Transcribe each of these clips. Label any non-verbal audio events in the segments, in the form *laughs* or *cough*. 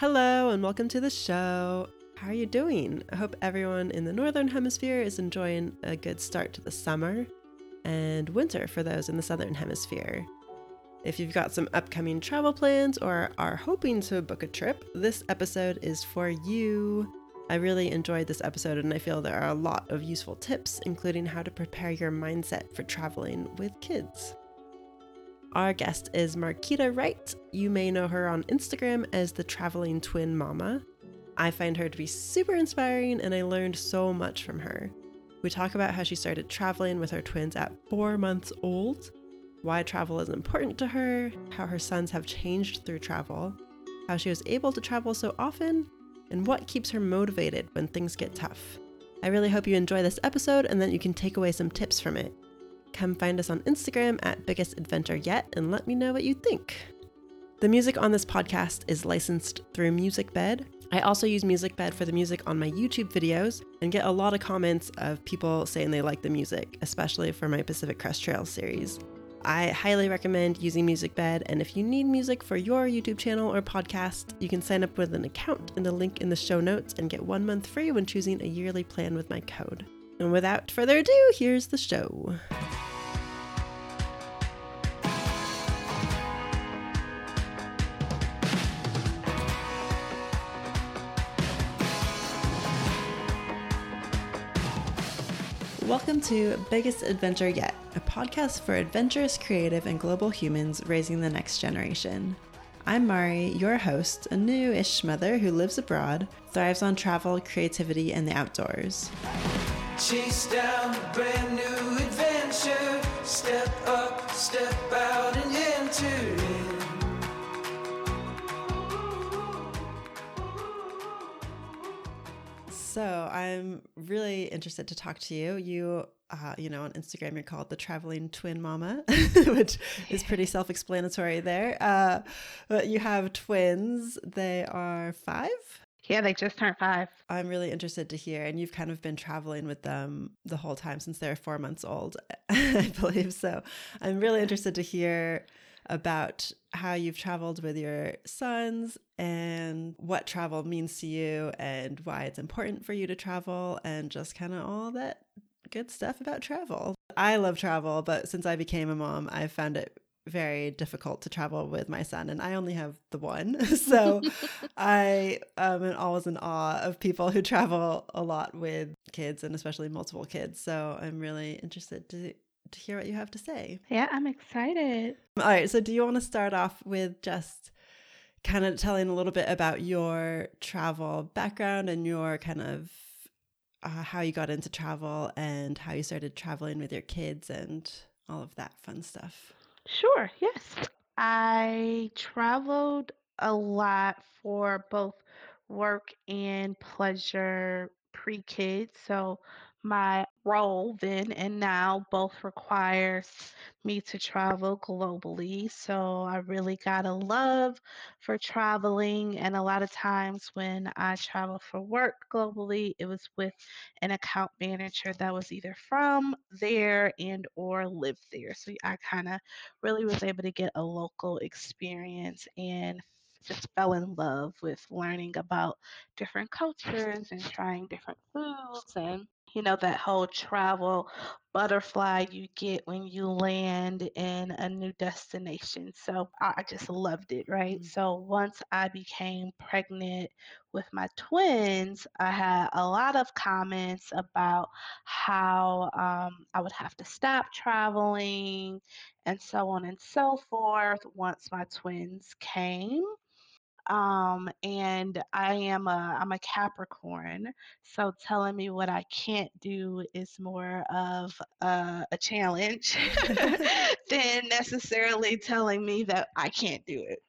Hello, and welcome to the show. How are you doing? I hope everyone in the Northern Hemisphere is enjoying a good start to the summer and winter for those in the Southern Hemisphere. If you've got some upcoming travel plans or are hoping to book a trip, this episode is for you. I really enjoyed this episode, and I feel there are a lot of useful tips, including how to prepare your mindset for traveling with kids. Our guest is Marquita Wright. You may know her on Instagram as the Traveling Twin Mama. I find her to be super inspiring and I learned so much from her. We talk about how she started traveling with her twins at four months old, why travel is important to her, how her sons have changed through travel, how she was able to travel so often, and what keeps her motivated when things get tough. I really hope you enjoy this episode and that you can take away some tips from it. Come find us on Instagram at Biggest Adventure Yet and let me know what you think. The music on this podcast is licensed through MusicBed. I also use MusicBed for the music on my YouTube videos and get a lot of comments of people saying they like the music, especially for my Pacific Crest Trail series. I highly recommend using MusicBed, and if you need music for your YouTube channel or podcast, you can sign up with an account in the link in the show notes and get one month free when choosing a yearly plan with my code. And without further ado, here's the show. Welcome to Biggest Adventure Yet, a podcast for adventurous, creative, and global humans raising the next generation. I'm Mari, your host, a new ish mother who lives abroad, thrives on travel, creativity, and the outdoors. Chase down a brand new adventure, step up, step out, and enter So I'm really interested to talk to you. You, uh, you know, on Instagram you're called the traveling twin mama, *laughs* which is pretty *laughs* self-explanatory there. Uh, but you have twins. They are five. Yeah, they just turned five. I'm really interested to hear, and you've kind of been traveling with them the whole time since they're four months old, *laughs* I believe. So I'm really interested to hear about how you've traveled with your sons and what travel means to you and why it's important for you to travel and just kind of all that good stuff about travel. I love travel, but since I became a mom, I've found it very difficult to travel with my son and I only have the one. *laughs* so I um, am always in awe of people who travel a lot with kids and especially multiple kids. So I'm really interested to to hear what you have to say. Yeah, I'm excited. All right. So, do you want to start off with just kind of telling a little bit about your travel background and your kind of uh, how you got into travel and how you started traveling with your kids and all of that fun stuff? Sure, yes. I traveled a lot for both work and pleasure pre kids. So, my role then and now both requires me to travel globally. So I really got a love for traveling. And a lot of times when I travel for work globally, it was with an account manager that was either from there and or lived there. So I kind of really was able to get a local experience and just fell in love with learning about different cultures and trying different foods and you know, that whole travel butterfly you get when you land in a new destination. So I just loved it, right? Mm-hmm. So once I became pregnant with my twins, I had a lot of comments about how um, I would have to stop traveling and so on and so forth once my twins came um and i am a i'm a capricorn so telling me what i can't do is more of a, a challenge *laughs* *laughs* than necessarily telling me that i can't do it.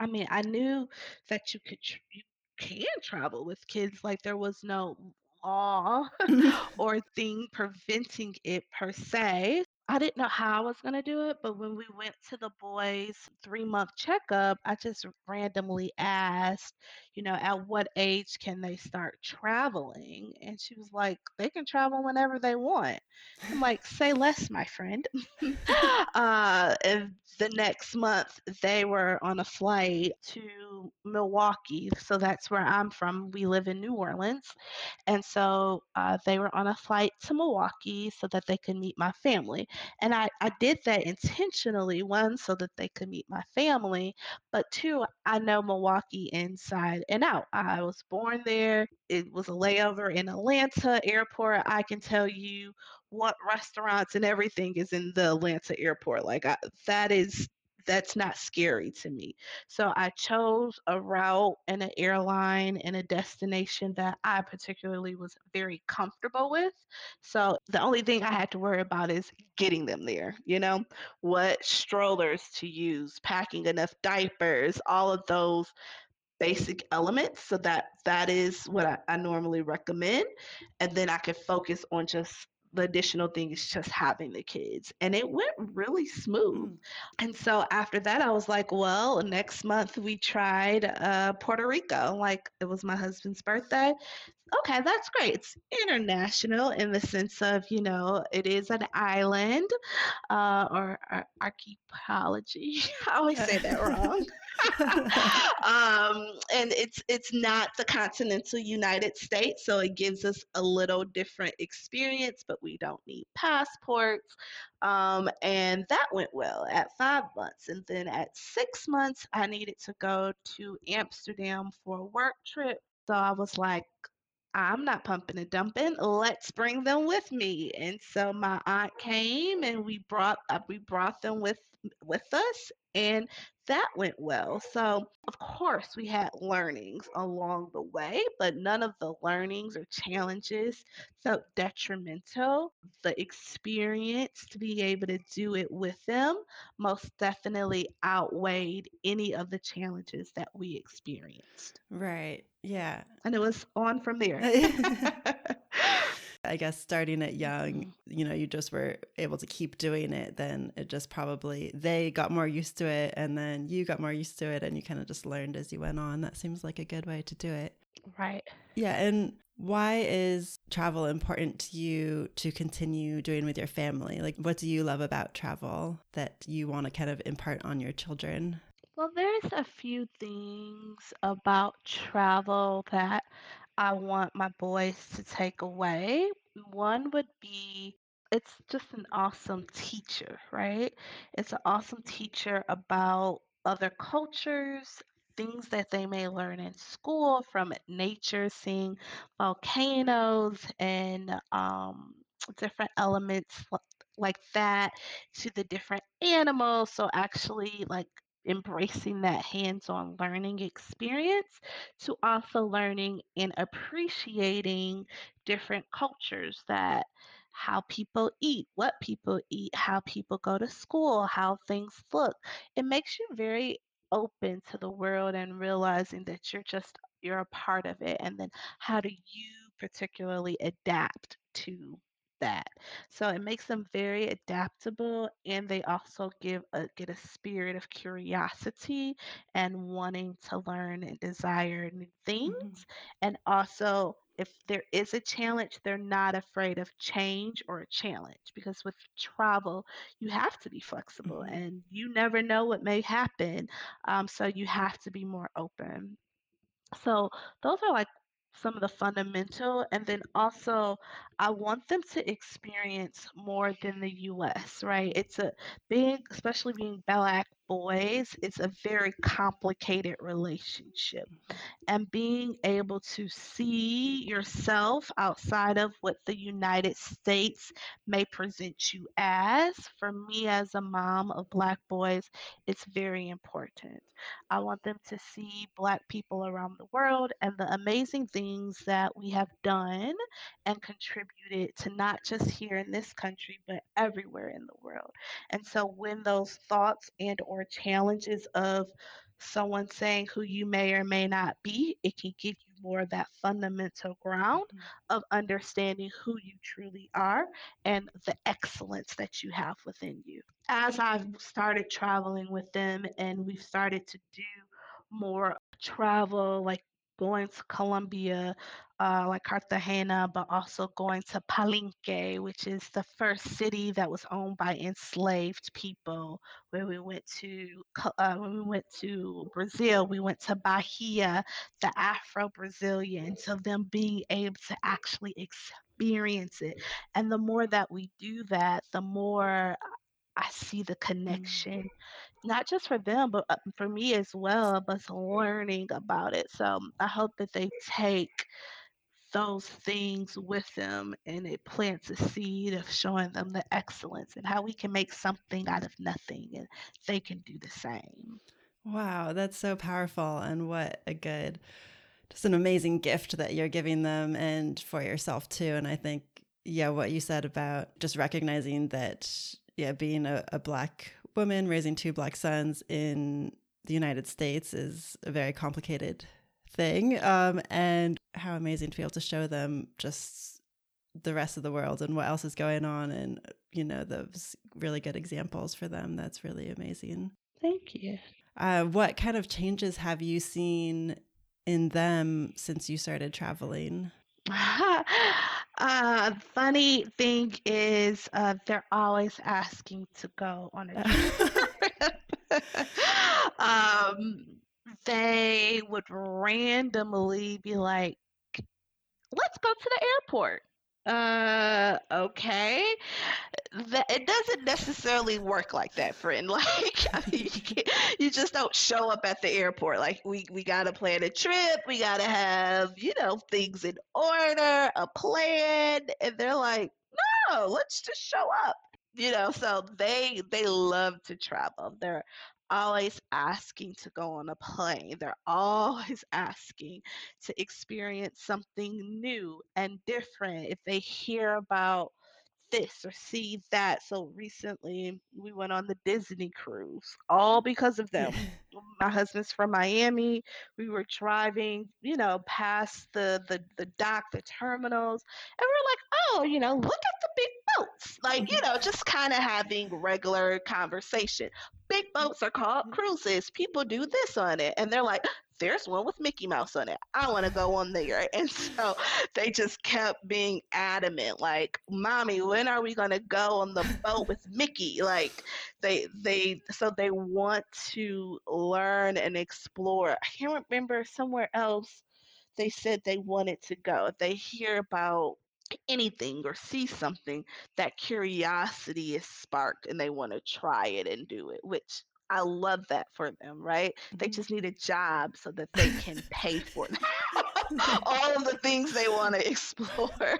I mean i knew that you could tr- you can travel with kids like there was no law *laughs* or thing preventing it per se I didn't know how I was gonna do it, but when we went to the boys' three-month checkup, I just randomly asked, you know, "At what age can they start traveling?" And she was like, "They can travel whenever they want." I'm like, "Say less, my friend." *laughs* Uh, the next month, they were on a flight to Milwaukee, so that's where I'm from. We live in New Orleans. And so, uh, they were on a flight to Milwaukee so that they could meet my family. And I I did that intentionally, 1, so that they could meet my family, but 2, I know Milwaukee inside and out. I was born there. It was a layover in Atlanta airport. I can tell you what restaurants and everything is in the Atlanta airport. Like, I that is that's not scary to me. So I chose a route and an airline and a destination that I particularly was very comfortable with. So the only thing I had to worry about is getting them there, you know, what strollers to use, packing enough diapers, all of those basic elements. So that that is what I, I normally recommend. And then I could focus on just the additional thing is just having the kids. And it went really smooth. Mm. And so after that, I was like, well, next month we tried uh, Puerto Rico. Like it was my husband's birthday. Okay, that's great. It's international in the sense of, you know, it is an island uh, or, or archipelago. *laughs* I always say that *laughs* wrong. *laughs* um, and it's it's not the continental United States, so it gives us a little different experience, but we don't need passports. Um, and that went well at five months. And then at six months, I needed to go to Amsterdam for a work trip. So I was like, I'm not pumping and dumping. Let's bring them with me. And so my aunt came and we brought uh, we brought them with with us and that went well. So, of course, we had learnings along the way, but none of the learnings or challenges felt detrimental. The experience to be able to do it with them most definitely outweighed any of the challenges that we experienced. Right. Yeah. And it was on from there. *laughs* *laughs* I guess starting it young, Mhm. you know, you just were able to keep doing it, then it just probably they got more used to it and then you got more used to it and you kind of just learned as you went on. That seems like a good way to do it. Right. Yeah, and why is travel important to you to continue doing with your family? Like what do you love about travel that you want to kind of impart on your children? Well, there's a few things about travel that I want my boys to take away. One would be it's just an awesome teacher, right? It's an awesome teacher about other cultures, things that they may learn in school from nature, seeing volcanoes and um, different elements like that to the different animals. So, actually, like embracing that hands-on learning experience to also learning and appreciating different cultures that how people eat, what people eat, how people go to school, how things look. It makes you very open to the world and realizing that you're just you're a part of it and then how do you particularly adapt to that so it makes them very adaptable and they also give a get a spirit of curiosity and wanting to learn and desire new things. Mhm. And also if there is a challenge, they're not afraid of change or a challenge because with travel, you have to be flexible Mhm. and you never know what may happen. Um, so you have to be more open. So those are like some of the fundamental, and then also I want them to experience more than the US, right? It's a big especially being black boys, it's a very complicated relationship Mhm. and being able to see yourself outside of what the United States may present you as. For me, as a mom of Black boys, it's very important. I want them to see Black people around the world and the amazing things that we have done and contributed to not just here in this country, but everywhere in the world. And so when those thoughts and or challenges of someone saying who you may or may not be. It can give you more of that fundamental ground Mhm. of understanding who you truly are and the excellence that you have within you. As I've started traveling with them and we've started to do more travel, like going to Colombia, uh, like Cartagena, but also going to Palenque, which is the first city that was owned by enslaved people. Where we went to, uh, when we went to Brazil, we went to Bahia, the Afro Brazilian. So them being able to actually experience it, and the more that we do that, the more I see the Mm. connection not just for them, but uh, for me as well, but learning about it. So um, I hope that they take those things with them and it plants a seed of showing them the excellence and how we can make something out of nothing and they can do the same. Wow, that's so powerful. And what a good, just an amazing gift that you're giving them and for yourself too. And I think, yeah, what you said about just recognizing that, yeah, being a, a Black woman raising two Black sons in the United States is a very complicated thing. Um, and how amazing to be able to show them just the rest of the world and what else is going on and, you know, those really good examples for them. That's really amazing. Thank you. Uh, what kind of changes have you seen in them since you started traveling? *laughs* uh, funny thing is, uh, they're always asking to go on a *laughs* trip. *laughs* um, they would randomly be like, let's go to the airport. Uh, okay. That it doesn't necessarily work like that, friend. *laughs* Like, I mean, you, you just don't show up at the airport. Like, we we gotta plan a trip. We gotta have you know things in order, a plan, and they're like, no, let's just show up. You know, so they they love to travel. They're always asking to go on a plane. They're always *laughs* asking to experience something new and different. If they hear about this or see that. So recently we went on the Disney cruise, all because of them. *laughs* My husband's from Miami. We were driving, you know, past the the the dock, the terminals, and we are like, oh, you know, look at the big boats. Like, you know, just kind of having regular conversation. Big boats are called mm-hmm. cruises. People do this on it. And they're like, there's one with Mickey Mouse on it. I want to go on there. *laughs* And so they just kept being adamant, like, mommy, when are we gonna go on the boat with Mickey? Like they they so they want to learn and explore. I can't remember somewhere else they said they wanted to go. They hear about anything or see something, that curiosity is sparked and they want to try it and do it, which I love that for them, right? They mm-hmm. just need a job so that they can *laughs* pay for *laughs* all of the things they want to explore.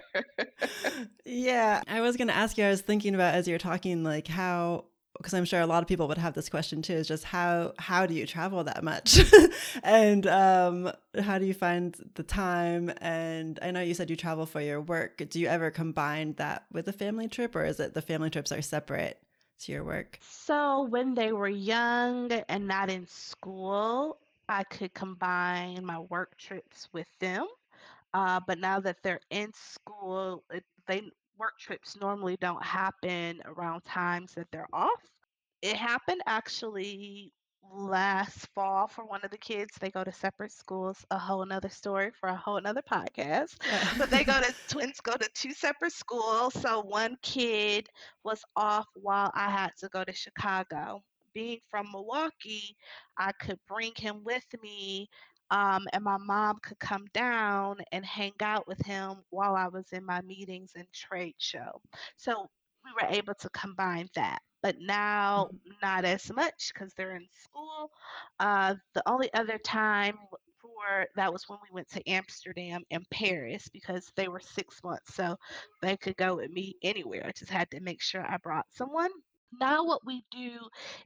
*laughs* yeah, I was going to ask you, I was thinking about as you're talking, like how because I'm sure a lot of people would have this question too, is just how how do you travel that much, *laughs* and um, how do you find the time? And I know you said you travel for your work. Do you ever combine that with a family trip, or is it the family trips are separate to your work? So when they were young and not in school, I could combine my work trips with them. Uh, but now that they're in school, it, they work trips normally don't happen around times that they're off. It happened actually last fall for one of the kids. They go to separate schools, a whole nother story for a whole nother podcast. But they go to *laughs* twins go to two separate schools. So one kid was off while I had to go to Chicago. Being from Milwaukee, I could bring him with me um, and my mom could come down and hang out with him while I was in my meetings and trade show. So we were able to combine that. But now, not as much because they're in school. Uh, the only other time for that was when we went to Amsterdam and Paris because they were six months, so they could go with me anywhere. I just had to make sure I brought someone. Now what we do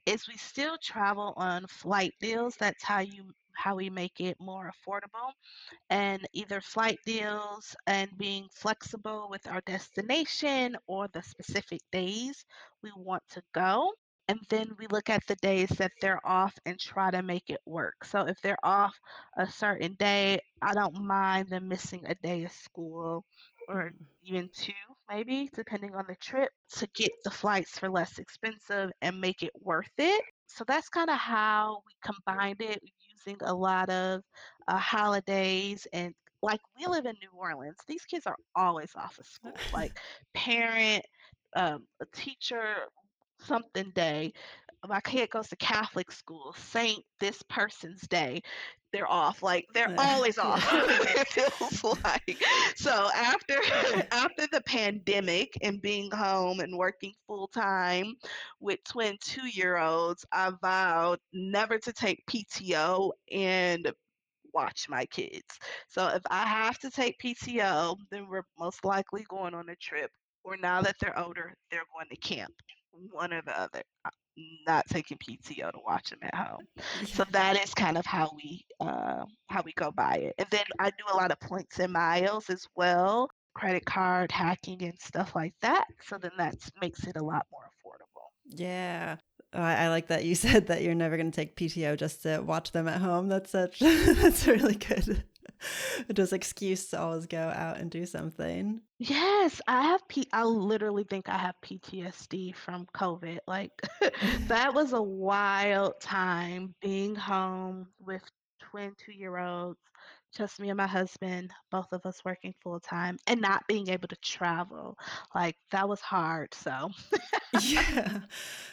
is we still travel on flight deals. That's how you how we make it more affordable and either flight deals and being flexible with our destination or the specific days we want to go. and then we look at the days that they're off and try to make it work. So if they're off a certain day, I don't mind them missing a day of school or mm-hmm. even two, maybe, depending on the trip, to get the flights for less expensive and make it worth it. So that's kind of how we combined it using a lot of uh, holidays and like we live in New Orleans. These kids are always off of school. Like *laughs* parent, um, a teacher, something day. My kid goes to Catholic school, Saint this person's day. They're off. Like they're always off. *laughs* *laughs* it feels like. So after *laughs* after the pandemic and being home and working full time with twin two year olds, I vowed never to take PTO and watch my kids. So if I have to take PTO, then we're most likely going on a trip. Or now that they're older, they're going to camp one or the other. Not taking PTO to watch them at home. *laughs* So that is kind of how we uh, how we go by it. And then I do a lot of points and miles as well, credit card hacking and stuff like that. So then that makes it a lot more affordable. Yeah. Oh, I like that you *laughs* said that you're never going to take PTO just to watch them at home. That's such *laughs* that's really good. *laughs* just excuse to always go out and do something. Yes, I have P I literally think I have PTSD from COVID. Like *laughs* that was a wild time being home with twin two-year-olds, just me and my husband, both of us working full time and not being able to travel. Like that was hard. So *laughs* yeah.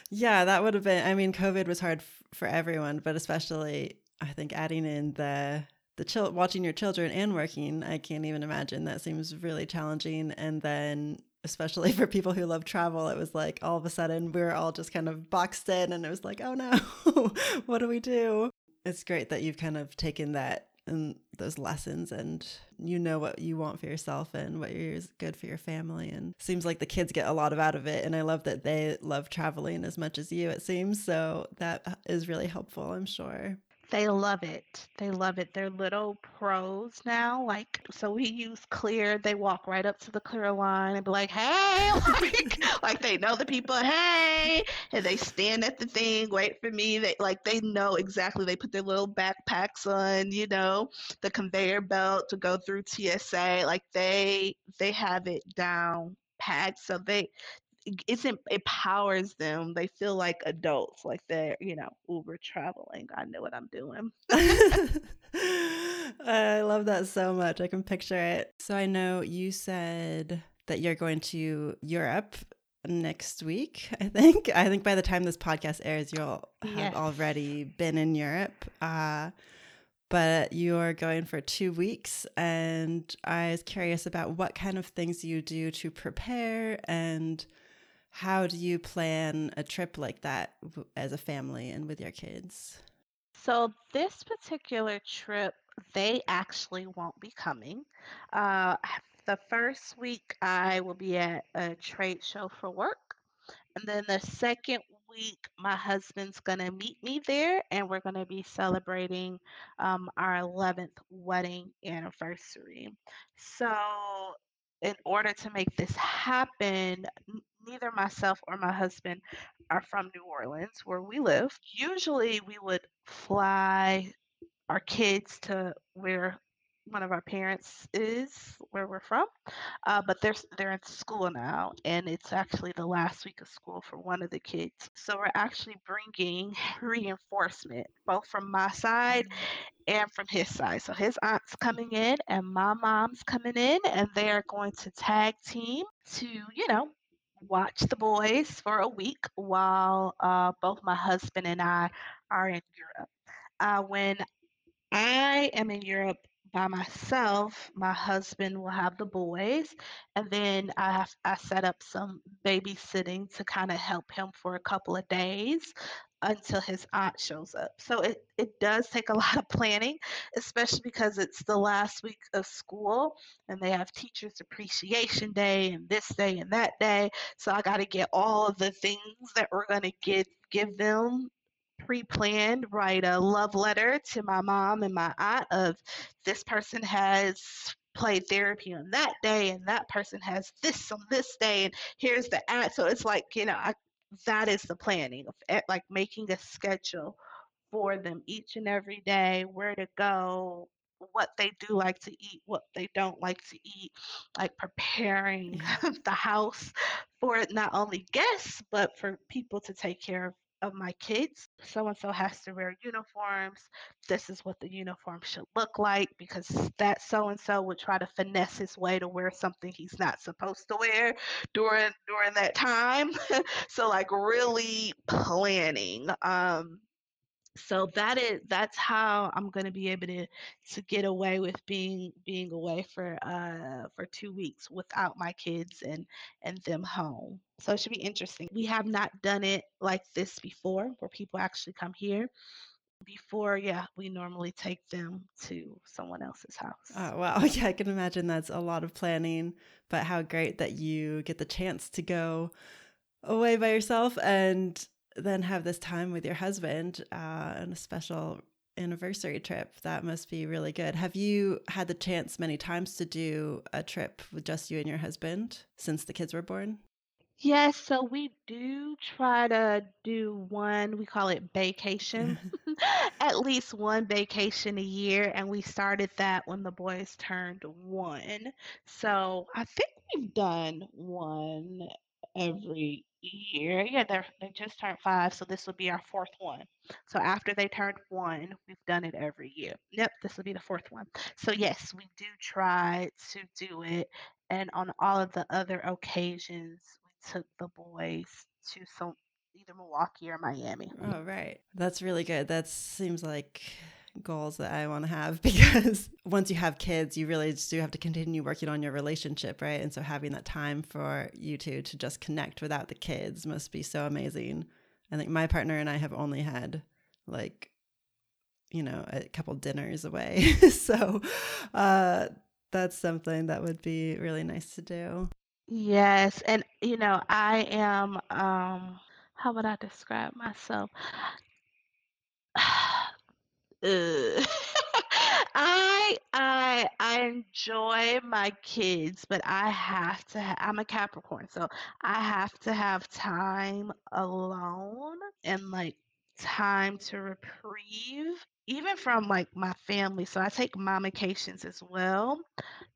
Yeah, that would have been I mean COVID was hard f- for everyone, but especially I think adding in the the chil- watching your children and working, I can't even imagine. That seems really challenging. And then, especially *laughs* for people who love travel, it was like all of a sudden we were all just kind of boxed in, and it was like, oh no, *laughs* what do we do? It's great that you've kind of taken that and those lessons and you know what you want for yourself and what is good for your family and seems like the kids get a lot of out of it and i love that they love traveling as much as you it seems so that uh, is really helpful i'm sure they love it. They love it. They're little pros now. Like, so we use Clear. They walk right up to the Clear line and be like, hey, *laughs* like, like they know the people, hey. And they stand at the thing, wait for me. They like, they know exactly. They put their little backpacks on, you know, the conveyor belt to go through TSA. Like, they, they have it down packed. So they, it's it empowers them. They feel like adults, like they're you know Uber traveling. I know what I'm doing. *laughs* I love that so much. I can picture it. So I know you said that you're going to Europe next week. I think. I think by the time this podcast airs, you'll have yes. already been in Europe. Uh, but you're going for two weeks, and I was curious about what kind of things you do to prepare and how do you plan a trip like that as a family and with your kids? So, this particular trip, they actually won't be coming. Uh, *sighs* the first week, I will be at a trade show for work. And then the second week, my husband's going to meet me there, and we're going to be celebrating um, our 11th wedding anniversary. So, in order to make this happen, neither myself or my husband are from New Orleans, where we live. Usually, we would fly our kids to where one of our parents is, where we're from, uh, but they're they're in school now, and it's actually the last week of school for one of the kids. So we're actually bringing *laughs* reinforcement, both from my side and from his side. So his aunt's coming in, and my mom's coming in, and they are going to tag team to, you know, watch the boys for a week while uh, both my husband and I are in Europe. Uh, when I am in Europe by myself, my husband will have the boys, and then I have I set up some babysitting to kind of help him for a couple of days until his aunt shows up. So it, it does take a *laughs* lot of planning, especially because it's the last week of school and they have Teachers Appreciation Day and this day and that day. So I got to get all of the things that we're going to give give them pre-planned write a love letter to my mom and my aunt of this person has played therapy on that day and that person has this on this day and here's the ad so it's like you know i that is the planning of like making a schedule for them each and every day, where to go, what they do like to eat, what they don't like to eat, like preparing *laughs* the house for not only guests, but for people to take care of. Of my kids, so and so has to wear uniforms. This is what the uniform should look like because that so and so would try to finesse his way to wear something he's not supposed to wear during during that time. *laughs* so like really planning. Um, so that is that's how I'm gonna be able to to get away with being being away for uh for two weeks without my kids and and them home. So it should be interesting. We have not done it like this before, where people actually come here. Before, yeah, we normally take them to someone else's house. Oh, wow. *laughs* Yeah, I can imagine that's a lot of planning, but how great that you get the chance to go away by yourself and then have this time with your husband uh, on a special anniversary trip. That must be really good. Have you had the chance many times to do a trip with just you and your husband since the kids were born? Yes, so we do try to do one, we call it vacation, *laughs* *laughs* at least one vacation a year, and we started that when the boys turned one. So I think we've done one every year. Yeah, they're they just turned five, so this will be our fourth one. So after they turned one, we've done it every year. Yep, this will be the fourth one. So yes, we do try to do it, and on all of the other occasions, we took the boys to some either Milwaukee or Miami. Oh, right. That's really good. That seems like goals that I want to have *laughs* because once you have kids, you really just do have to continue working on your relationship, right? And so having that time for you two to just connect without the kids must be so amazing. I think my partner and I have only had like, you know, a couple dinners away. *laughs* so uh, that's something that would be really nice to do. Yes, and you know, I am um how would I describe myself? *sighs* *laughs* I I I enjoy my kids, but I have to ha I'm a Capricorn, so I have to have time alone and like time to reprieve, even from like my family. So I take mommacations as well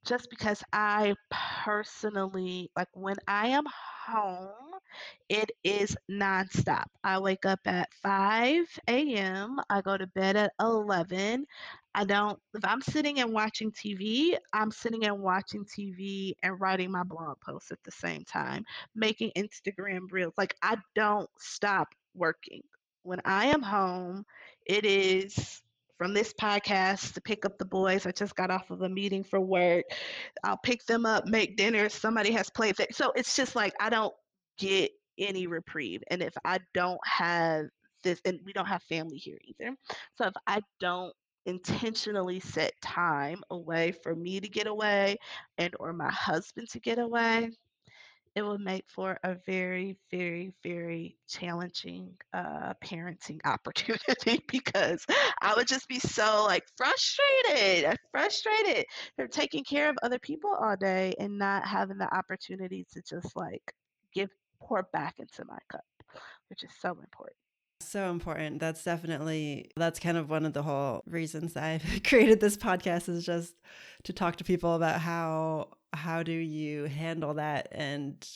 just because I personally like when I am home, it is nonstop. I wake up at 5 a.m. I go to bed at 11. I don't, if I'm sitting and watching TV, I'm sitting and watching TV and writing my blog posts at the same time, making Instagram reels. Like I don't stop working. When I am home, it is from this podcast to pick up the boys. I just got off of a meeting for work. I'll pick them up, make dinner. Somebody has played. So it's just like I don't get any reprieve. And if I don't have this, and we don't have family here either. So if I don't intentionally set time away for me to get away and or my husband to get away it would make for a very, very, very challenging uh, parenting *laughs* opportunity because I would just be so like frustrated, uh, frustrated. They're taking care of other people all day and not having the opportunity to just like give pour back into my cup, which is so important. So important. That's definitely that's kind of one of the whole reasons I've *laughs* created this podcast is just to talk to people about how how do you handle that and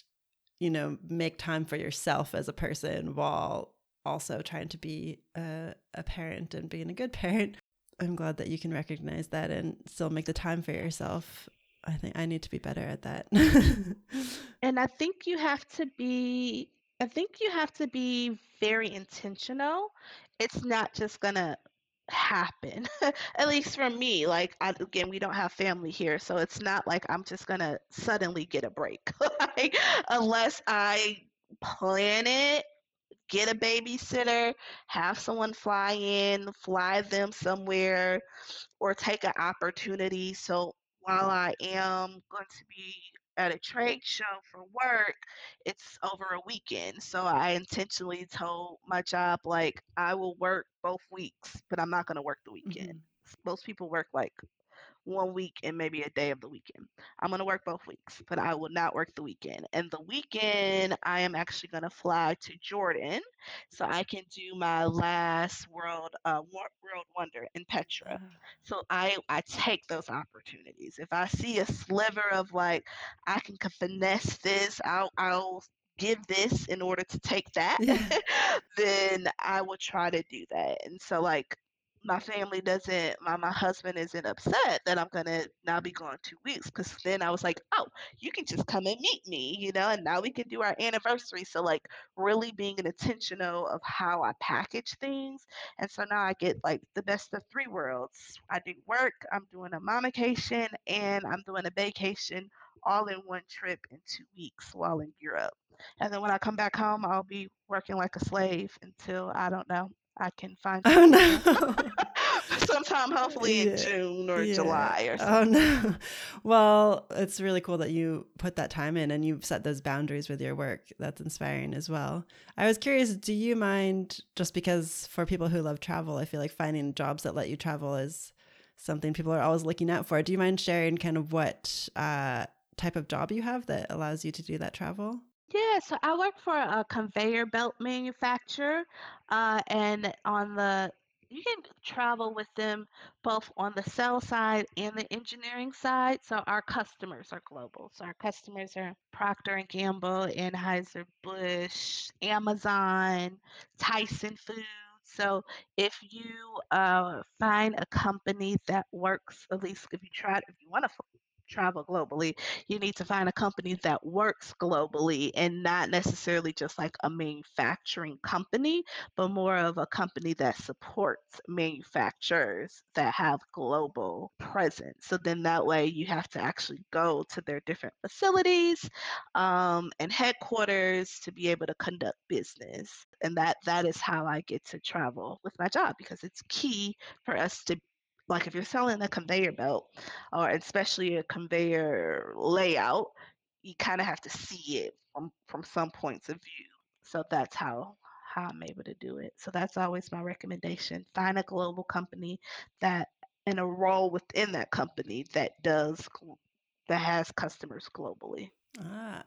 you know make time for yourself as a person while also trying to be a, a parent and being a good parent. I'm glad that you can recognize that and still make the time for yourself. I think I need to be better at that. *laughs* and I think you have to be I think you have to be very intentional. It's not just going to happen *laughs* at least for me like I, again we don't have family here so it's not like i'm just gonna suddenly get a break *laughs* like unless i plan it get a babysitter have someone fly in fly them somewhere or take an opportunity so while i am going to be at a trade show for work, it's over a weekend. So I intentionally told my job like I will work both weeks, but I'm not going to work the weekend. Mhm. Most people work like one week and maybe a day of the weekend. I'm going to work both weeks, but I will not work the weekend. And the weekend, I am actually going to fly to Jordan so I can do my last world uh, world wonder in Petra. Uh-huh. So I I take those opportunities. If I see a sliver of like I can finesse this, I'll I'll give this in order to take that, yeah. *laughs* then I will try to do that. And so like my family doesn't my, my husband isn't upset that i'm gonna now be gone two weeks because then i was like oh you can just come and meet me you know and now we can do our anniversary. So like really being intentional of how i package things. And so now i get like the best of three worlds. I do work i'm doing a mommacation and i'm doing a vacation all in one trip in two weeks while in europe. And then when i come back home i'll be working like a slave until i don't know I can find. Oh no. *laughs* Sometime, *laughs* hopefully yeah. in June or yeah. July or something. Oh no. *laughs* Well, it's really cool that you put that time in and you've set those boundaries with your work. That's inspiring as well. I was curious, do you mind just because for people who love travel, I feel like finding jobs that let you travel is something people are always looking out for. Do you mind sharing kind of what uh, type of job you have that allows you to do that travel? Yeah, so I work for a conveyor belt manufacturer, uh, and on the you can travel with them both on the sell side and the engineering side. So our customers are global. So our customers are Procter and Gamble, Anheuser Busch, Amazon, Tyson Foods. So if you uh, find a company that works, at least if you try, if you want to travel globally, you need to find a company that works globally and not necessarily just like a manufacturing company, but more of a company that supports manufacturers that have global presence. So then that way you have to actually go to their different facilities um, and headquarters to be able to conduct business. And that that is how I get to travel with my job because it's key for us to like if you're selling a conveyor belt or especially a conveyor layout you kind of have to see it from from some points of view. So that's how how i'm able to do it. So that's always my recommendation. Find a global company that and a role within that company that does that has customers globally ah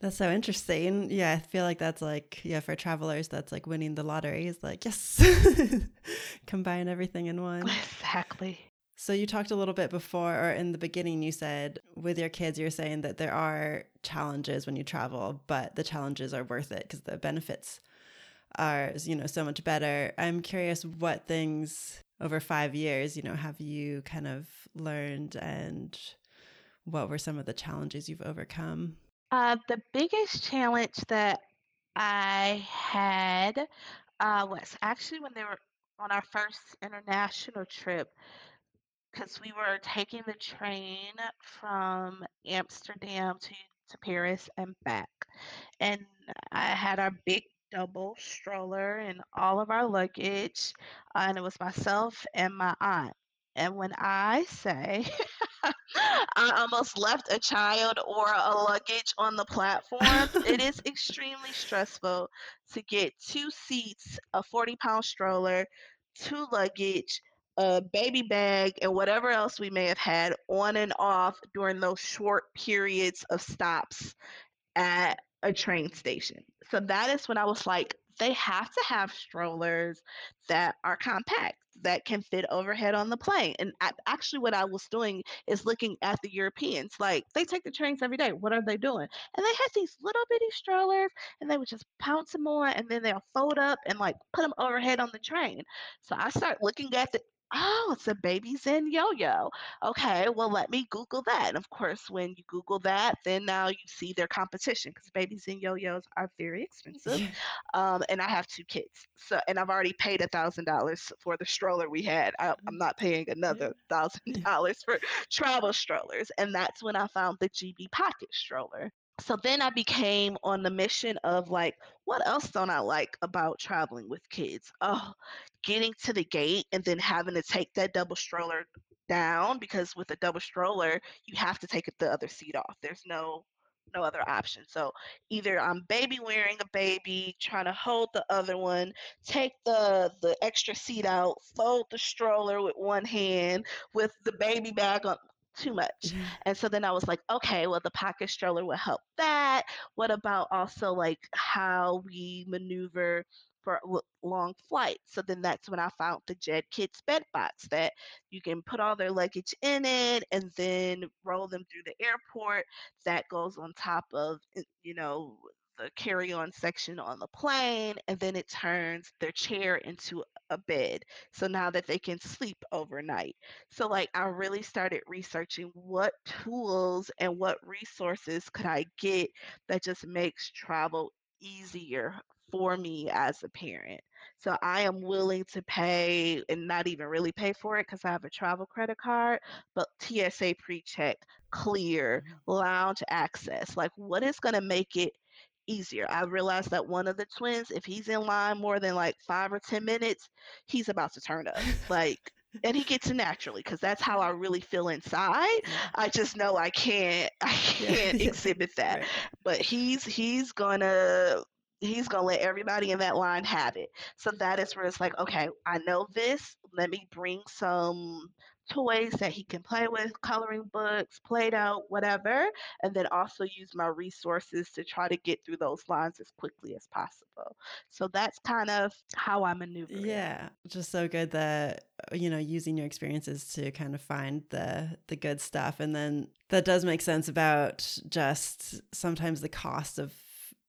that's so interesting. Yeah, I feel like that's like, yeah, for travelers, that's like winning the lottery is like, yes, *laughs* combine everything in one. Exactly. So you talked a little bit before, or in the beginning, you said with your kids, you're saying that there are challenges when you travel, but the challenges are worth it because the benefits are, you know, so much better. I'm curious what things over five years, you know, have you kind of learned and what were some of the challenges you've overcome? Uh, the biggest challenge that I had uh, was actually when they were on our first international trip, because we were taking the train from Amsterdam to, to Paris and back. And I had our big double stroller and all of our luggage, uh, and it was myself and my aunt. And when I say *laughs* I almost left a child or a luggage on the platform, it is *laughs* extremely stressful to get two seats, a 40 pound stroller, two luggage, a baby bag, and whatever else we may have had on and off during those short periods of stops at a train station. So that is when I was like, they have to have strollers that are compact that can fit overhead on the plane. And actually, what I was doing is looking at the Europeans. Like they take the trains every day. What are they doing? And they had these little bitty strollers, and they would just pounce them on, and then they'll fold up and like put them overhead on the train. So I start looking at the Oh, it's a Babyzen yo-yo. Okay, well, let me Google that. And of course, when you Google that, then now you see their competition because Babyzen yo-yos are very expensive. *laughs* Um, and I have two kids, so and I've already paid a thousand dollars for the stroller we had. I, I'm not paying another thousand *laughs* dollars for travel strollers. And that's when I found the GB Pocket stroller so then I became on the mission of like, what else don't I like about traveling with kids? Oh, getting to the gate and then having to take that double stroller down because with a double stroller, you have to take the other seat off. There's no no other option. So either I'm baby wearing a baby, trying to hold the other one, take the the extra seat out, fold the stroller with one hand, with the baby bag on too much. And so then I was like, okay, well the pocket stroller will help that. What about also like how we maneuver for long flights? So then that's when I found the JetKids bed box that you can put all their luggage in it and then roll them through the airport. That goes on top of eh, you know the carry-on section on the plane and then it turns their chair into a bed so now that they can sleep overnight so like i really started researching what tools and what resources could i get that just makes travel easier for me as a parent so i am willing to pay and not even really pay for it because i have a travel credit card but tsa pre-check clear Mm-hmm. lounge access like what is going to make it easier. I realized that one of the twins, if he's in line more than like five or 10 minutes, he's about to turn up. Like, and he gets it naturally because that's how I really feel inside. Yeah. I just know I can't, *laughs* I can't *laughs* exhibit that. Right. But he's, he's gonna, he's gonna let everybody in that line have it. So that is where it's like, okay, I know this. Let me bring some toys that he can play with, coloring books, Play-Doh, whatever, and then also use my resources to try to get through those lines as quickly as possible. So that's kind of how I maneuver. Yeah, just so good that uh, you know using your experiences to kind of find the the good stuff, and then that does make sense about just sometimes the cost of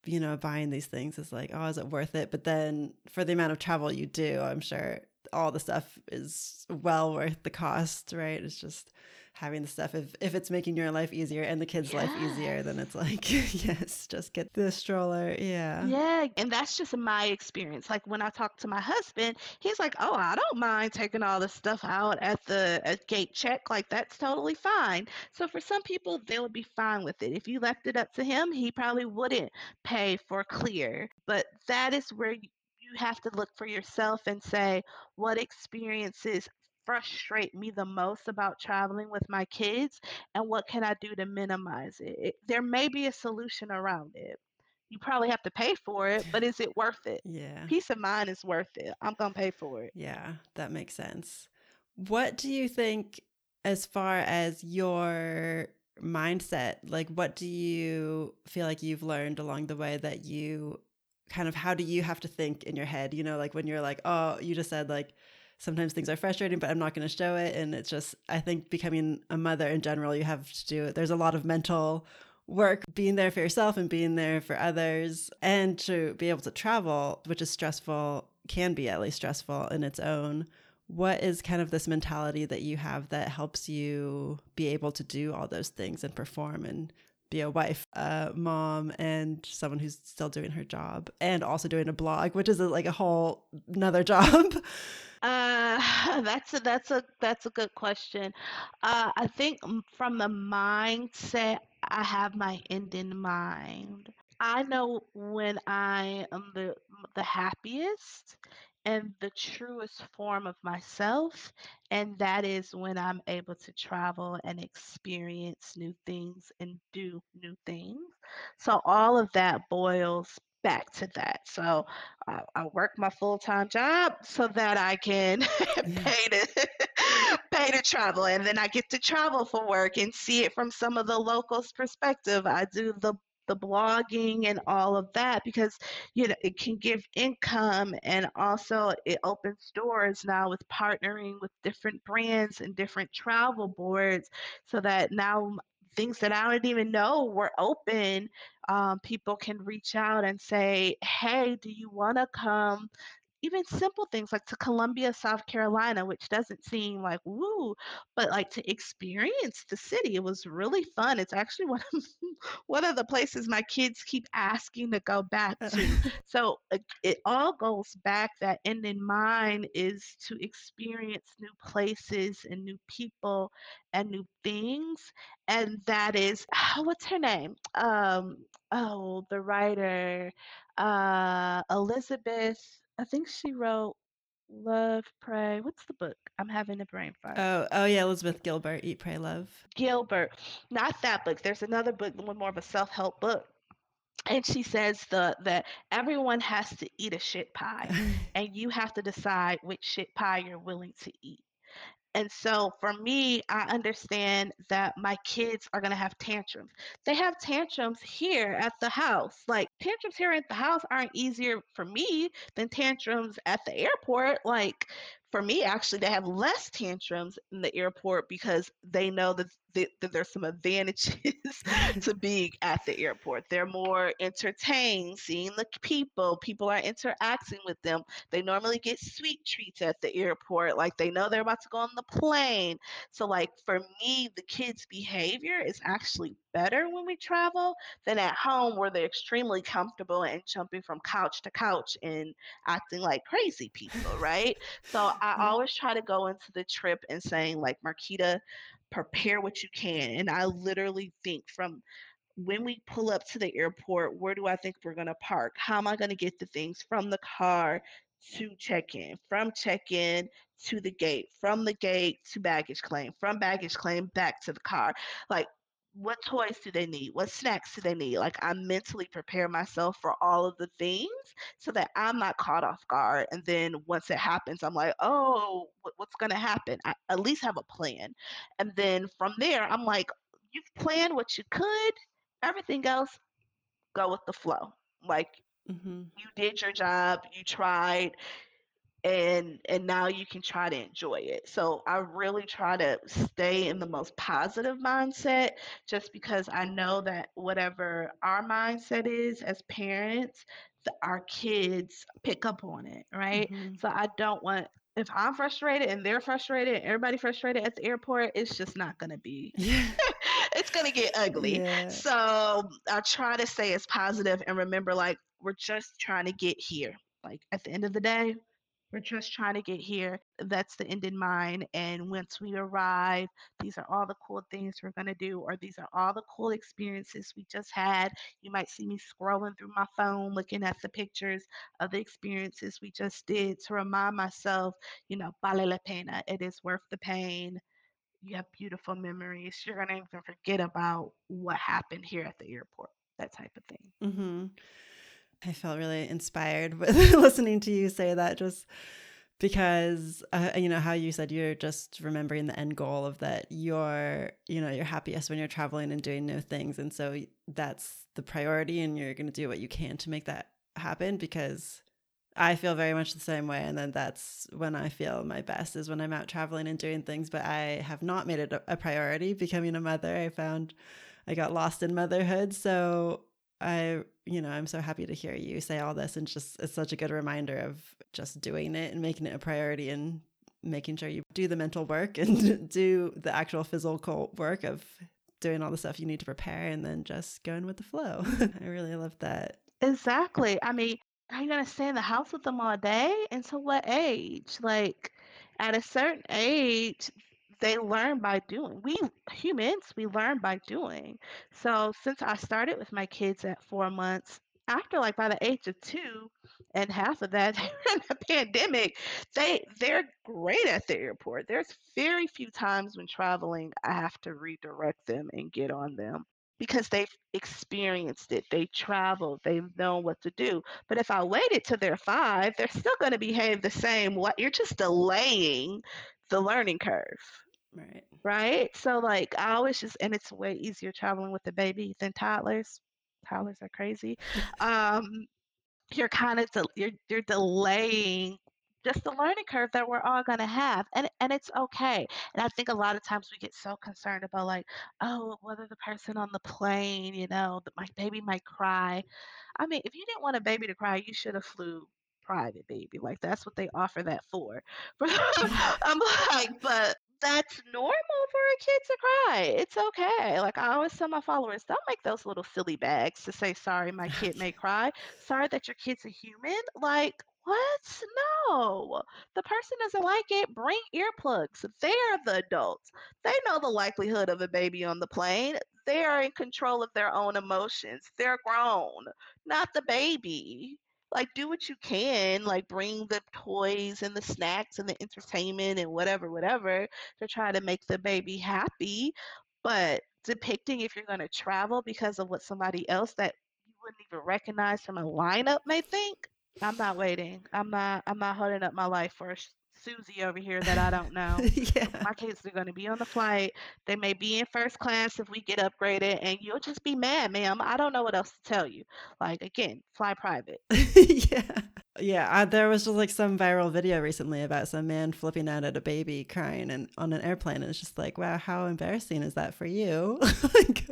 you know buying these things is like oh is it worth it? But then for the amount of travel you do, I'm sure all the stuff is well worth the cost, right? It's just having the stuff if if it's making your life easier and the kids' life easier, then it's like *laughs* yes, just get the stroller. Yeah. Yeah, and that's just my experience. Like when I talk to my husband, he's like, "Oh, I don't mind taking all the stuff out at the at gate check. Like that's totally fine." So for some people, they would be fine with it. If you left it up to him, he probably wouldn't pay for clear. But that is where have to look for yourself and say, "What experiences frustrate me the most about traveling with my kids and what can I do to minimize it?" it there may be a solution around it you probably have to pay for it, but is it worth it? Yeah. Peace of mind is worth it. I'm gonna pay for it. Yeah, that makes sense. What do you think as far as your mindset? Like, what do you feel like you've learned along the way that you kind of how do you have to think in your head? You know, like when you're like, oh, you just said like sometimes things are frustrating, but I'm not going to show it. And it's just, I think becoming a mother in general, you have to do it. There's a lot of mental work being there for yourself and being there for others and to be able to travel which is stressful can be at least stressful in its own what is kind of this mentality that you have that helps you be able to do all those things and perform and be a wife, a mom, and someone who's still doing her job and also doing a blog, which is like a whole another *laughs* job. Uh, *laughs* that's a that's a that's a good question. Uh, I think from the mindset, I have my end in mind. I know when I am the the happiest and the truest form of myself, and that is when I'm able to travel and experience new things and do new things. So all of that boils back to that. So I, I work my full time job so that I can *laughs* mm. pay to *laughs* pay to travel, and then I get to travel for work and see it from some of the locals' perspective. I do the the blogging and all of that because you know it can give income and also it opens doors now with partnering with different brands and different travel boards so that now things that I didn't even know were open um, people can reach out and say, hey, do you want to come? Even simple things like to Columbia, South Carolina, which doesn't seem like woo, but like to experience the city. It was really fun. It's actually one of *laughs* one of the places my kids keep asking to go back to. *laughs* So uh, it all goes back. That end in mind is to experience new places and new people and new things. And that is, *sighs* what's her name? Um, oh, the writer, uh, Elizabeth. I think she wrote. Love, Pray. What's the book? I'm having a brain fart. Oh, oh yeah, Elizabeth Gilbert, Eat, Pray, Love. Gilbert. Not that book. There's another book, one more of a self-help book. And she says the that everyone has to eat a shit pie *laughs* and you have to decide which shit pie you're willing to eat. And so for me, I understand that my kids are going to have tantrums. They have tantrums here at the house. Like tantrums here at the house aren't easier for me than tantrums at the airport. Like for me, actually, they have less tantrums in the airport because they know that, that, that there's some advantages *laughs* *laughs* to being at the airport. They're more entertained, seeing the people, people are interacting with them. They normally get sweet treats at the airport, like they know they're about to go on the plane. So, like for me, the kids' behavior is actually better when we travel than at home where they're extremely comfortable and jumping from couch to couch and acting like crazy people, right? So I mm-hmm. always try to go into the trip and saying like Marquita, prepare what you can. And I literally think from when we pull up to the airport, where do I think we're going to park? How am I going to get the things from the car to check in, from check in to the gate, from the gate to baggage claim, from baggage claim back to the car? Like, what toys do they need? What snacks do they need? Like, I mentally prepare myself for all of the things so that I'm not caught off guard. And then once it happens, I'm like, oh, what's going to happen? I at least have a plan. And then from there, I'm like, you've planned what you could everything else go with the flow like mm-hmm. you did your job you tried and and now you can try to enjoy it so i really try to stay in the most positive mindset just because i know that whatever our mindset is as parents the, our kids pick up on it right mm-hmm. so i don't want if I'm frustrated and they're frustrated and everybody frustrated at the airport, it's just not gonna be. *laughs* *laughs* it's gonna get ugly. Yeah. So I try to stay as positive and remember, like we're just trying to get here. Like at the end of the day, we're just trying to get here. That's the end in mind. And once we arrive, these are all the cool things we're going to do, or these are all the cool experiences we just had. You might see me scrolling through my phone, looking at the pictures of the experiences we just did to remind myself, you know, vale la pena. It is worth the pain. You have beautiful memories. You're going to even forget about what happened here at the airport, that type of thing. Mm-hmm. I felt really inspired *laughs* with listening to you say that just because uh, you know how you said you're just remembering the end goal of that you're you know you're happiest when you're traveling and doing new things. And so that's the priority and you're going to do what you can to make that happen because I feel very much the same way. And then that's when I feel my best is when I'm out traveling and doing things. But I have not made it a priority becoming a mother. I found I got lost in motherhood. So I, you know, I'm so happy to hear you say all this and just it's such a good reminder of just doing it and making it a priority and making sure you do the mental work *laughs* and do the actual physical work of doing all the stuff you need to prepare and then just going with the flow. *laughs* I really love that. Exactly. I mean, are you gonna stay in the house with them all day? Until what age? Like at a certain age, they learn by doing. We humans, we learn by doing. So since I started with my kids at four months, after like by the age of two, and half of that *laughs* in the pandemic, they they're great at the airport. There's very few times when traveling I have to redirect them and get on them because they've experienced it. They traveled, they know what to do. But if I waited till they're five, they're still going to behave the same What You're just delaying the learning curve. Right. Right. So like I always just and it's way easier traveling with a baby than toddlers. Toddlers are crazy. *laughs* um, you're kind of de- you're you're delaying just the learning curve that we're all going to have and and it's okay and i think a lot of times we get so concerned about like oh whether the person on the plane you know my baby might cry i mean if you didn't want a baby to cry you should have flew private baby like that's what they offer that for *laughs* i'm like but that's normal for a kid to cry. It's okay. Like I always tell my followers, don't make those little silly bags to say sorry my kid may *laughs* cry. Sorry that your kid's a human. Like what? No. The person doesn't like it. Bring earplugs. They're the adults. They know the likelihood of a baby on the plane. They are in control of their own emotions. They're grown, not the baby. Like do what you can, like bring the toys and the snacks and the entertainment and whatever, whatever to try to make the baby happy. But depicting if you're going to travel because of what somebody else that you wouldn't even recognize from a lineup may think, I'm not waiting. I'm not. I'm not holding up my life for Susie over here that I don't know. *laughs* yeah. My kids are going to be on the flight. They may be in first class if we get upgraded, and you'll just be mad, ma'am. I don't know what else to tell you. Like, again, fly private. *laughs* yeah. Yeah, uh, there was just like some viral video recently about some man flipping out at a baby crying and on an airplane, and it's just like, wow, how embarrassing is that for you? *laughs* like,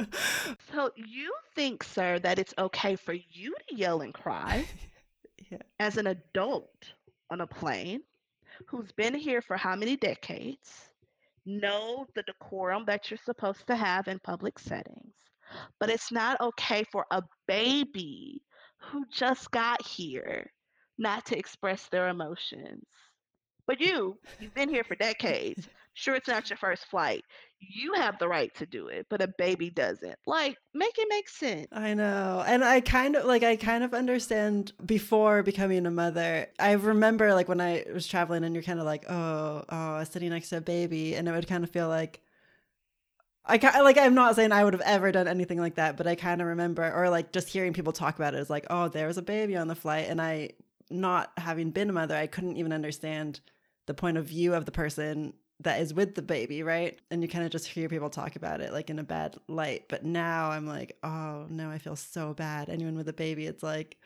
So you think, sir, that it's okay for you to yell and cry yeah, as an adult on a plane who's been here for how many decades, know the decorum that you're supposed to have in public settings, but it's not okay for a baby who just got here not to express their emotions. But you, you've been here for *laughs* decades. Sure, it's not your first flight. You have the right to do it, but a baby doesn't. Like, make it make sense. I know. And I kind of like I kind of understand before becoming a mother. I remember like when I was traveling and you're kind of like, "Oh, oh, sitting next to a baby." And it would kind of feel like I ki- like I'm not saying I would have ever done anything like that, but I kind of remember or like just hearing people talk about it is like, "Oh, there was a baby on the flight." And I not having been a mother, I couldn't even understand the point of view of the person that is with the baby, right? And you kind of just hear people talk about it like in a bad light. But now I'm like, oh no, I feel so bad. Anyone with a baby, it's like,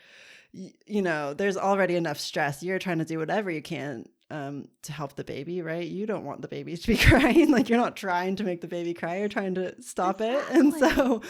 you know, there's already enough stress. You're trying to do whatever you can um, to help the baby, right? You don't want the baby *laughs* to be crying. Like you're not trying to make the baby cry. You're trying to stop it. And so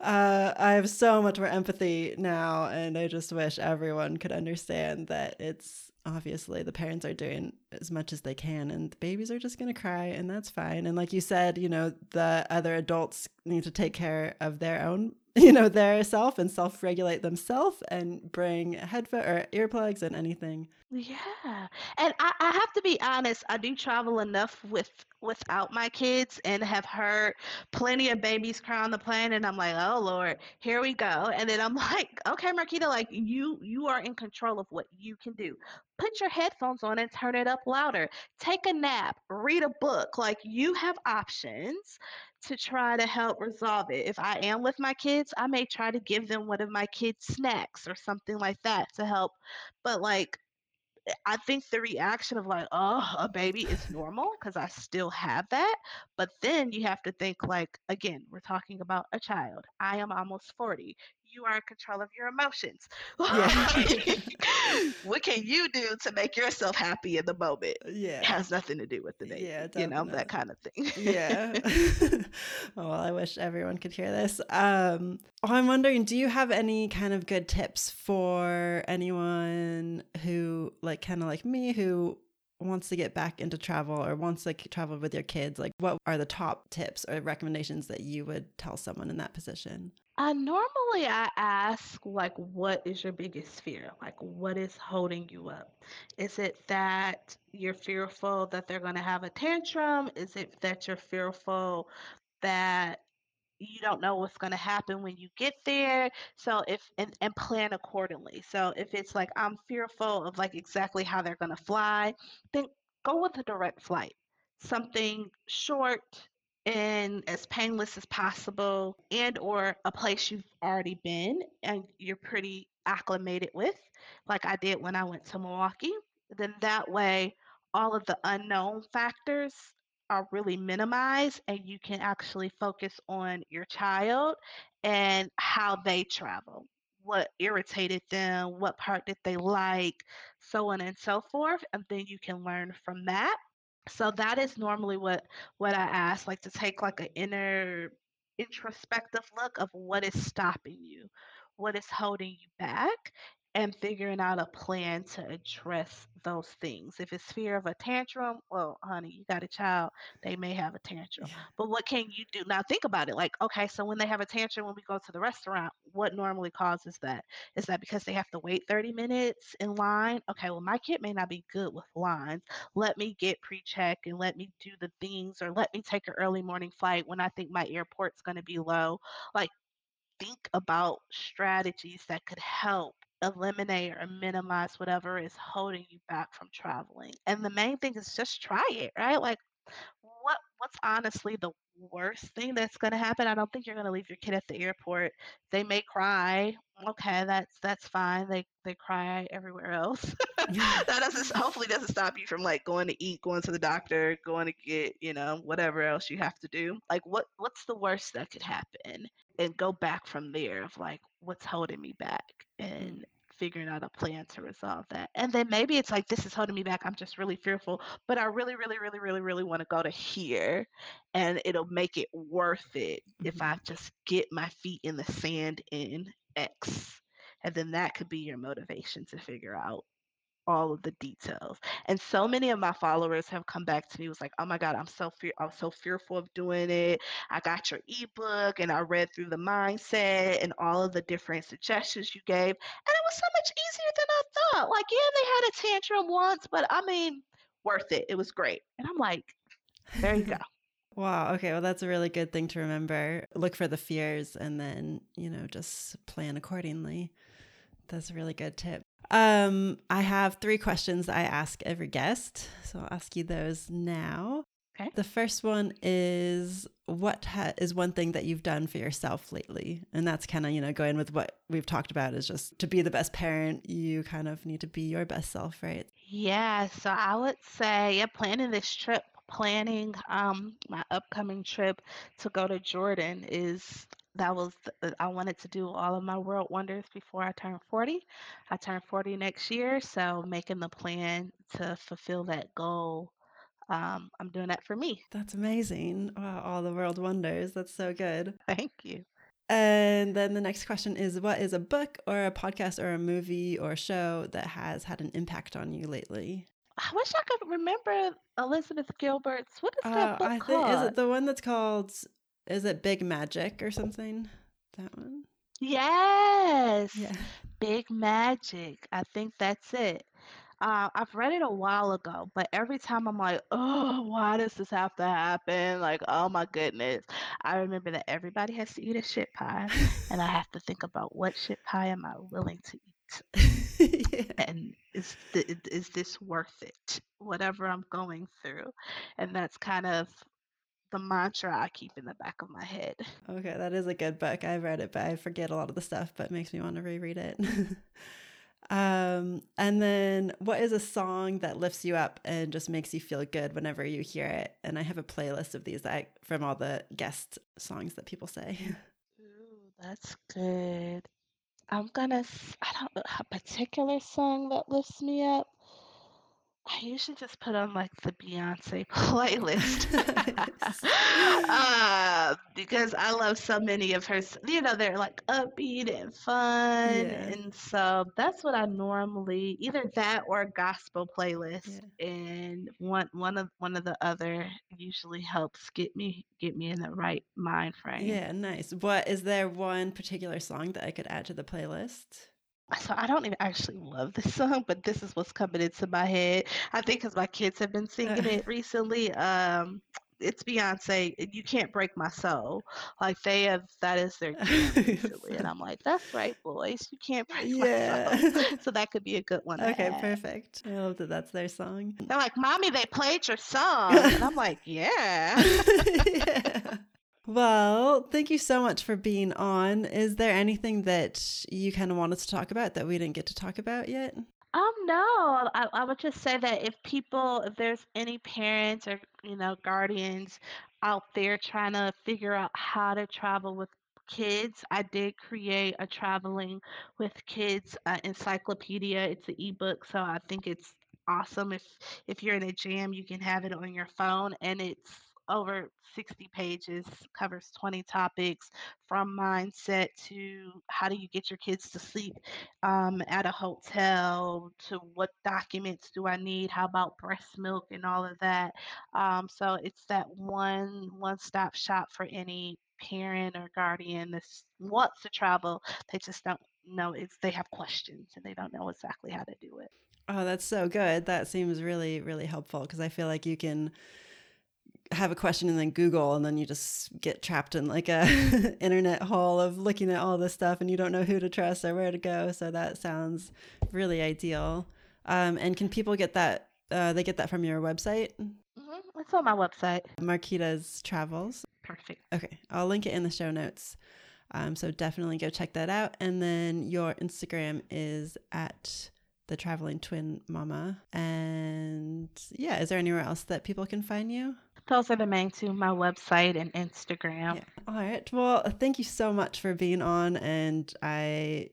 uh, I have so much more empathy now. And I just wish everyone could understand that it's obviously the parents are doing as much as they can and the babies are just going to cry and that's fine. And like you said you know the other adults need to take care of their own *laughs* you know their self and self-regulate themselves and bring headphone or earplugs and anything Yeah. And I, I have to be honest, I do travel enough with without my kids and have heard plenty of babies cry on the plane and I'm like, oh Lord, here we go. And then I'm *laughs* like, okay, Marquita, like you you are in control of what you can do. Put your headphones on and turn it up louder. Take a nap, read a book. Like you have options to try to help resolve it. If I am with my kids, I may try to give them one of my kids' snacks or something like that to help. But like eh, I think the reaction of like, oh, a baby is normal because I still have that. But then you have to think like, again, we're talking about a child. I am almost 40. You are in control of your emotions. *laughs* Yeah. *laughs* what can you do to make yourself happy in the moment? It yeah has nothing to do with the baby. Yeah, you know, that kind of thing. yeah. oh, *laughs* well, I wish everyone could hear this. Um, I'm wondering, do you have any kind of good tips for anyone who, like, kind of like me, who wants to get back into travel or wants to travel with your kids? Like, what are the top tips or recommendations that you would tell someone in that position? Uh, normally I ask like what is your biggest fear? Like what is holding you up? Is it that you're fearful that they're going to have a tantrum? Is it that you're fearful that you don't know what's going to happen when you get there? So if and, and plan accordingly. So if it's like I'm fearful of like exactly how they're going to fly, then go with a direct flight. Something short and as painless as possible and or a place you've already been and you're pretty acclimated with like i did when i went to milwaukee then that way all of the unknown factors are really minimized and you can actually focus on your child and how they travel what irritated them what part did they like so on and so forth and then you can learn from that. So that is normally what what I ask, like to take like an inner introspective look of what is stopping you, what is holding you back, and figuring out a plan to address those things. If it's fear of a tantrum, well, honey, you got a child, they may have a tantrum. Yeah. But what can you do? Now think about it. Like, okay, so when they have a tantrum when we go to the restaurant, what normally causes that? Is that because they have to wait 30 minutes in line? Okay, well, my kid may not be good with lines let me get pre-check and let me do the things or let me take an early morning flight when I think my airport's going to be low. Like think about strategies that could help eliminate or minimize whatever is holding you back from traveling. And the main thing is just try it, right? Like what what's honestly the worst thing that's going to happen? I don't think you're going to leave your kid at the airport. They may cry. Okay, that's that's fine. They they cry everywhere else. *laughs* *laughs* that doesn't hopefully doesn't stop you from like going to eat, going to the doctor, going to get, you know, whatever else you have to do. Like what what's the worst that could happen? And go back from there of like what's holding me back and figuring out a plan to resolve that. And then maybe it's like, this is holding me back. I'm just really fearful, but I really, really, really, really, really want to go to here. And it'll make it worth it mm-hmm. if I just get my feet in the sand in X. And then that could be your motivation to figure out all of the details. And so many of my followers have come back to me was like, "Oh my god, I'm so fear I'm so fearful of doing it. I got your ebook and I read through the mindset and all of the different suggestions you gave, and it was so much easier than I thought. Like, yeah, they had a tantrum once, but I mean, worth it. It was great." And I'm like, "There you go." *laughs* Wow. Okay. Well, that's a really good thing to remember. Look for the fears and then, you know, just plan accordingly. That's a really good tip. Um, I have three questions I ask every guest. So I'll ask you those now. Okay. The first one is what ha- is one thing that you've done for yourself lately? And that's kind of, you know, going with what we've talked about is just to be the best parent, you kind of need to be your best self, right? Yeah. So I would say, yeah, planning this trip, planning um, my upcoming trip to go to Jordan is that was uh, I wanted to do all of my world wonders before I turned 40. I turn 40 next year, so making the plan to fulfill that goal. Um, I'm doing that for me. That's amazing. Wow, all the world wonders. That's so good. Thank you. And then the next question is what is a book or a podcast or a movie or show that has had an impact on you lately? I wish I could remember Elizabeth Gilbert's. What is that uh, book I called? Is it the one that's called is it Big Magic or something? That one? Yes. Yeah. Big Magic. I think that's it. Uh, I've read it a while ago, but every time I'm like, oh, why does this have to happen? Like, oh my goodness. I remember that everybody has to eat a shit pie, and I have to think about what shit pie am I willing to eat? *laughs* yeah. And is, th- is this worth it? Whatever I'm going through. And that's kind of the mantra I keep in the back of my head. Okay, that is a good book. I've read it, but I forget a lot of the stuff, but it makes me want to reread it. *laughs* um, and then what is a song that lifts you up and just makes you feel good whenever you hear it? And I have a playlist of these that from all the guest songs that people say. *laughs* Ooh, that's good. I'm gonna. I don't know a particular song that lifts me up. I usually just put on like the Beyonce *laughs* playlist *laughs* *laughs* uh, because I love so many of her. You know, they're like upbeat and fun, yeah. and so that's what I normally either that or gospel playlist, yeah. and one one of one of the other usually helps get me get me in the right mind frame. Yeah, nice. What is there one particular song that I could add to the playlist? So I don't even actually love this song, but this is what's coming into my head. I think because my kids have been singing it recently. Um, it's Beyonce. You can't break my soul. Like they have that is their game *laughs* recently, and I'm like, that's right, boys. You can't *laughs* break yeah. my soul. *laughs* so that could be a good one. Okay, perfect. I love that. That's their song. They're like, mommy, they played your song, and I'm like, yeah. yeah. Well, thank you so much for being on. Is there anything that you kind of wanted to talk about that we didn't get to talk about yet? Um, no, I, I would just say that if people, if there's any parents or, you know, guardians out there trying to figure out how to travel with kids, I did create a traveling with kids uh, encyclopedia. It's an ebook, so I think it's awesome. If if you're in a jam, you can have it on your phone, and it's over 60 pages, covers 20 topics from mindset to how do you get your kids to sleep um, at a hotel to what documents do I need, how about breast milk and all of that. Um, so it's that one one stop shop for any parent or guardian that wants to travel. They just don't know it's they have questions and they don't know exactly how to do it. Oh, that's so good. That seems really, really helpful because I feel like you can have a question and then Google and then you just get trapped in like a *laughs* internet hole of looking at all this stuff and you don't know who to trust or where to go. So that sounds really ideal. Um, and can people get that? Uh, they get that from your website, Mm-hmm. It's on my website. Marquita's Travels. Perfect. Okay, I'll link it in the show notes. Um, so definitely go check that out. And then your Instagram is at the traveling twin mama. And yeah, is there anywhere else that people can find you? Those are the main two my website and Instagram. Yeah. All right. Well, thank you so much for being on. And I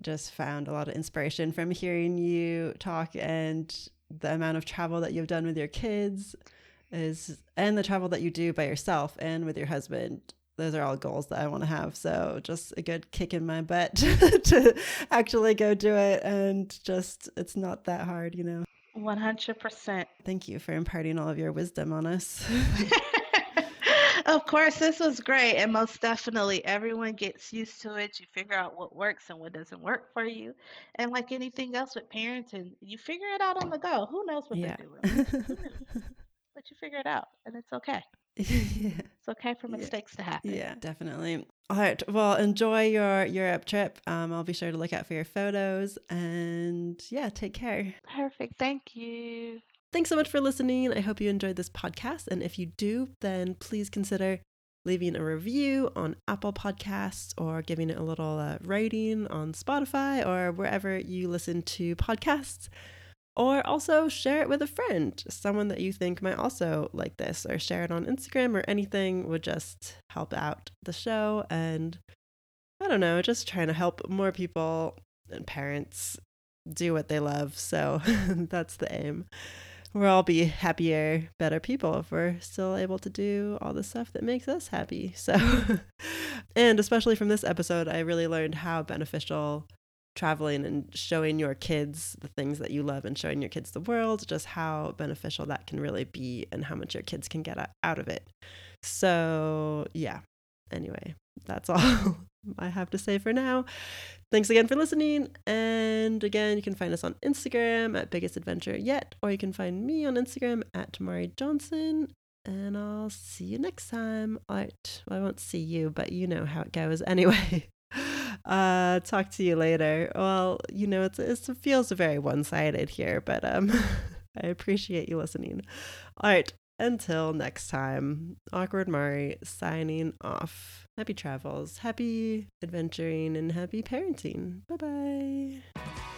just found a lot of inspiration from hearing you talk and the amount of travel that you've done with your kids is and the travel that you do by yourself and with your husband those are all goals that I want to have. So just a good kick in my butt *laughs* to actually go do it. And just, it's not that hard, you know. 100%. Thank you for imparting all of your wisdom on us. *laughs* of course, this was great. And most definitely, everyone gets used to it. You figure out what works and what doesn't work for you. And like anything else with parenting, you figure it out on the go. Who knows what yeah. they're doing? *laughs* but you figure it out, and it's okay. Yeah. *laughs* It's okay for mistakes yeah. to happen. Yeah, definitely. All right. Well, enjoy your Europe trip. Um, I'll be sure to look out for your photos and yeah, take care. Perfect. Thank you. Thanks so much for listening. I hope you enjoyed this podcast. And if you do, then please consider leaving a review on Apple Podcasts or giving it a little uh, rating on Spotify or wherever you listen to podcasts. Or also share it with a friend, someone that you think might also like this, or share it on Instagram or anything would just help out the show. And I don't know, just trying to help more people and parents do what they love. So *laughs* that's the aim. We'll all be happier, better people if we're still able to do all the stuff that makes us happy. So, *laughs* and especially from this episode, I really learned how beneficial traveling and showing your kids the things that you love and showing your kids the world, just how beneficial that can really be and how much your kids can get out of it. So, yeah. Anyway, that's *laughs* all I have to say for now. Thanks again for listening. And again, you can find us on Instagram at Biggest Adventure Yet, or you can find me on Instagram at Mari Johnson. And I'll see you next time. All right. Well, I won't see you, but you know how it goes *laughs* anyway. Uh talk to you later. Well you know it's, it's it feels very one-sided here but um *laughs* i appreciate you listening. All right until next time awkward mari signing off. Happy travels happy adventuring and happy parenting. Bye bye